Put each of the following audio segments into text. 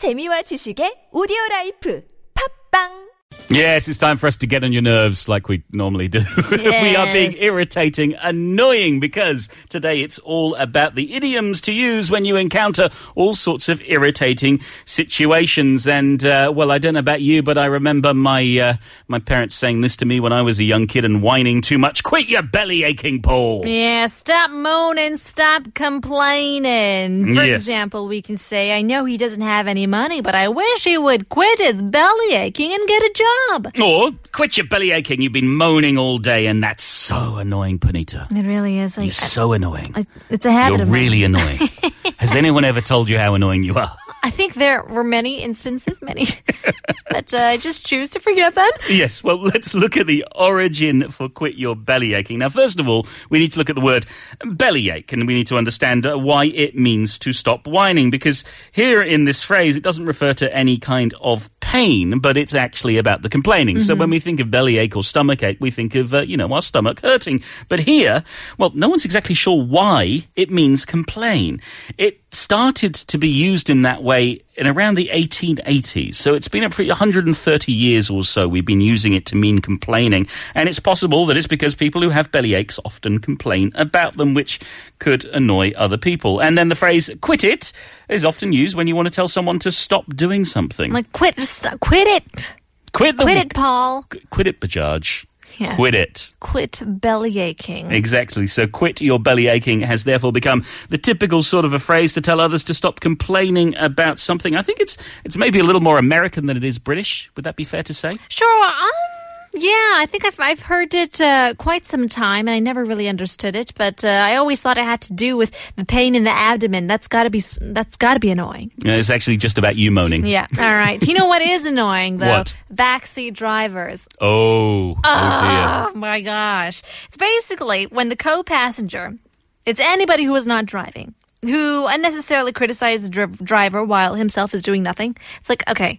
재미와 지식의 오디오 라이프. 팝빵 Yes, it's time for us to get on your nerves like we normally do. we are being irritating, annoying because today it's all about the idioms to use when you encounter all sorts of irritating situations. And uh, well, I don't know about you, but I remember my uh, my parents saying this to me when I was a young kid and whining too much. Quit your belly aching, Paul. Yeah, stop moaning, stop complaining. For Yes. example, we can say, I know he doesn't have any money, but I wish he would quit his belly aching and get a job. Or oh, quit your belly aching. You've been moaning all day, and that's so annoying, Panita. It really is. I, You're so annoying. I, it's a habit You're really annoying. Has anyone ever told you how annoying you are? I think there were many instances, many, but uh, I just choose to forget them. Yes, well, let's look at the origin for quit your belly aching. Now, first of all, we need to look at the word bellyache and we need to understand uh, why it means to stop whining because here in this phrase, it doesn't refer to any kind of pain, but it's actually about the complaining. So when we think of bellyache or stomachache, we think of, uh, you know, our stomach hurting. But here, well, no one's exactly sure why it means complain. It started to be used in that way in around the 1880s. So it's been up for 130 years or so. We've been using it to mean complaining. And it's possible that it's because people who have belly aches often complain about them, which could annoy other people. And then the phrase quit it is often used when you want to tell someone to stop doing something. Like, quit, just quit it. quit the Quit it, Paul. Qu- Quit it, Bajaj. Yeah. Quit it. Quit belly aching. Exactly. So quit your belly aching has therefore become the typical sort of a phrase to tell others to stop complaining about something. I think it's it's maybe a little more American than it is British. Would that be fair to say? Sure. Um, yeah, I think I've I've heard it uh, quite some time, and I never really understood it. But uh, I always thought it had to do with the pain in the abdomen. That's got to be that's got to be annoying. Uh, It's actually just about you moaning. Yeah. All right. you know what is annoying though? What? Backseat drivers. Oh, oh Oh my gosh. It's basically when the co-passenger, it's anybody who is not driving, who unnecessarily criticizes the dri- driver while himself is doing nothing. It's like, okay,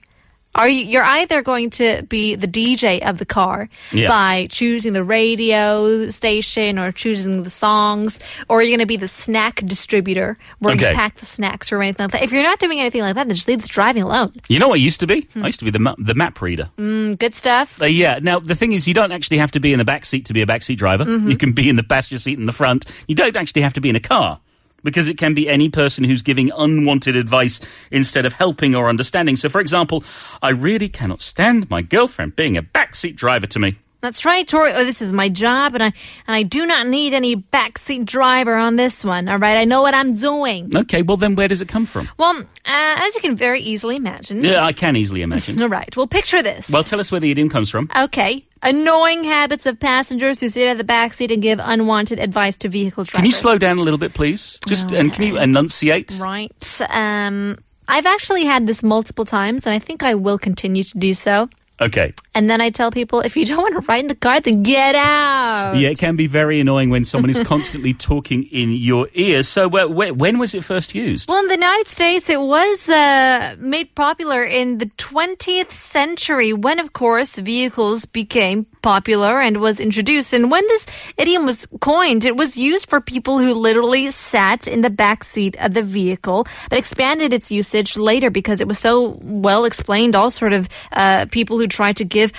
are you, you're either going to be the DJ of the car Yeah. by choosing the radio station or choosing the songs, or you're going to be the snack distributor where Okay. you pack the snacks or anything like that. If you're not doing anything like that, then just leave the driving alone. You know what I used to be? Hmm. I used to be the ma- the map reader. Mm, good stuff. Uh, yeah. Now the thing is, you don't actually have to be in the back seat to be a backseat driver. Mm-hmm. You can be in the passenger seat in the front. You don't actually have to be in a car. Because it can be any person who's giving unwanted advice instead of helping or understanding. So, for example, I really cannot stand my girlfriend being a backseat driver to me. That's right, Tori. Oh, this is my job, and I and I do not need any backseat driver on this one. All right, I know what I'm doing. Okay, well, then where does it come from? Well, uh, as you can very easily imagine. Yeah, I can easily imagine. All right. Well, picture this. Well, tell us where the idiom comes from. okay. Annoying habits of passengers who sit at the back seat and give unwanted advice to vehicle drivers. Can you slow down a little bit, please? Just and can you enunciate? Right. Um, I've actually had this multiple times, and I think I will continue to do so. Okay. And then I tell people, if you don't want to ride in the car, then get out. Yeah, it can be very annoying when someone is constantly talking in your ear. So, uh, wh- when was it first used? Well, in the United States, it was uh, made popular in the 20th century when, of course, vehicles became popular and was introduced. And when this idiom was coined, it was used for people who literally sat in the back seat of the vehicle, but expanded its usage later because it was so well explained. All sort of uh, people who tried to give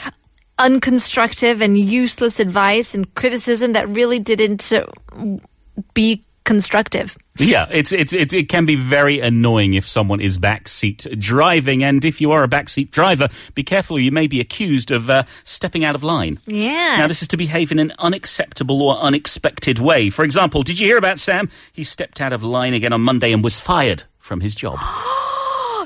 unconstructive and useless advice and criticism that really didn't uh, be constructive. Yeah, it's, it's, it's, it can be very annoying if someone is backseat driving. And if you are a backseat driver, be careful, you may be accused of uh, stepping out of line. Yeah. Now, this is to behave in an unacceptable or unexpected way. For example, did you hear about Sam? He stepped out of line again on Monday and was fired from his job.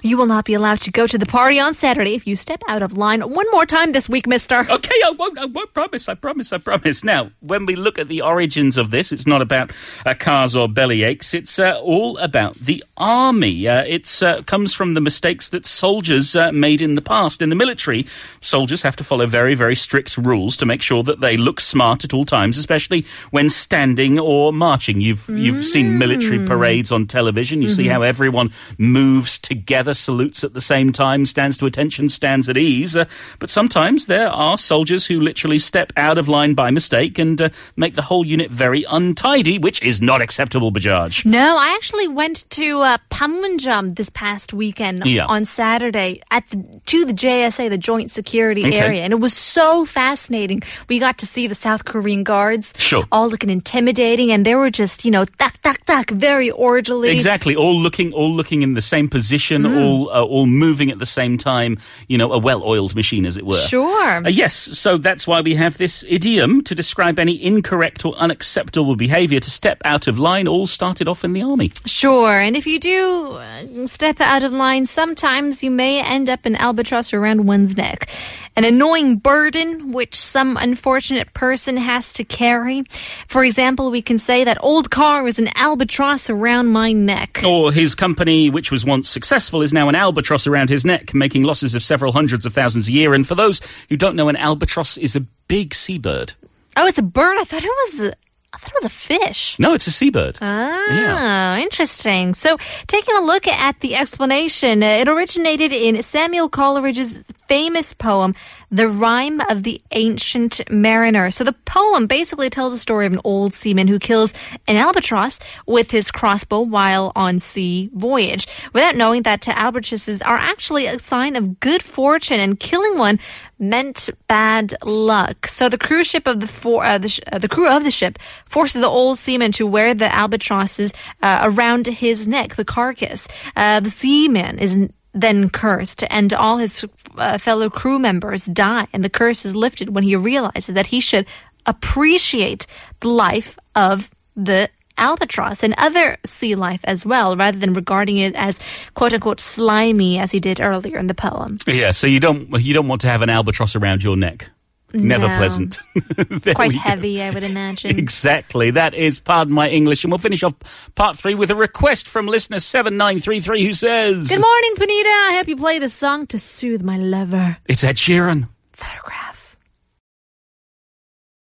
You will not be allowed to go to the party on Saturday if you step out of line one more time this week, mister. Okay, I won't, I won't promise, I promise, I promise. Now, when we look at the origins of this, it's not about uh, cars or belly aches, it's uh, all about the army. Uh, it uh, comes from the mistakes that soldiers uh, made in the past. In the military, soldiers have to follow very, very strict rules to make sure that they look smart at all times, especially when standing or marching. You've, you've seen military parades on television, you see how everyone moves together salutes at the same time, stands to attention, stands at ease. Uh, but sometimes there are soldiers who literally step out of line by mistake and uh, make the whole unit very untidy, which is not acceptable, Bajaj. No, I actually went to uh, Panmunjom this past weekend Yeah. on Saturday at the, to the JSA, the Joint Security Okay. Area, and it was so fascinating. We got to see the South Korean guards, Sure. all looking intimidating, and they were just, you know, tak tak tak, very orderly. Exactly, all looking, all looking in the same position, Mm. all, uh, all moving at the same time. You know, a well-oiled machine, as it were. Sure. Uh, yes, so that's why we have this idiom to describe any incorrect or unacceptable behaviour. To step out of line, all started off in the army. Sure, and if you do uh, step out of line, sometimes you may end up an albatross around one's neck. An annoying burden which some unfortunate person has to carry. For example, we can say that old car is an albatross around my neck. Or his company, which was once successful, is now an albatross around his neck, making losses of several hundreds of thousands a year. And for those who don't know, an albatross is a big seabird. Oh, it's a bird. I thought it was. I thought it was a fish. No, it's a seabird. Ah, interesting. So, taking a look at the explanation, uh, it originated in Samuel Coleridge's famous poem, The Rime of the Ancient Mariner. So, the poem basically tells the story of an old seaman who kills an albatross with his crossbow while on sea voyage, without knowing that albatrosses are actually a sign of good fortune, and killing one meant bad luck. So the cruise ship of the for, uh, the, sh- uh, the crew of the ship forces the old seaman to wear the albatrosses uh, around his neck, the carcass. Uh, the seaman is then cursed, and all his uh, fellow crew members die. And the curse is lifted when he realizes that he should appreciate the life of the albatross and other sea life as well, rather than regarding it as quote unquote slimy as he did earlier in the poem. Yeah, so you don't you don't want to have an albatross around your neck. Never No. pleasant. Quite heavy, I would imagine. Exactly. That is Pardon My English. And we'll finish off part three with a request from listener 7933 who says Good morning, Panita. I hope you play the song to soothe my lover. It's Ed Sheeran. Photograph.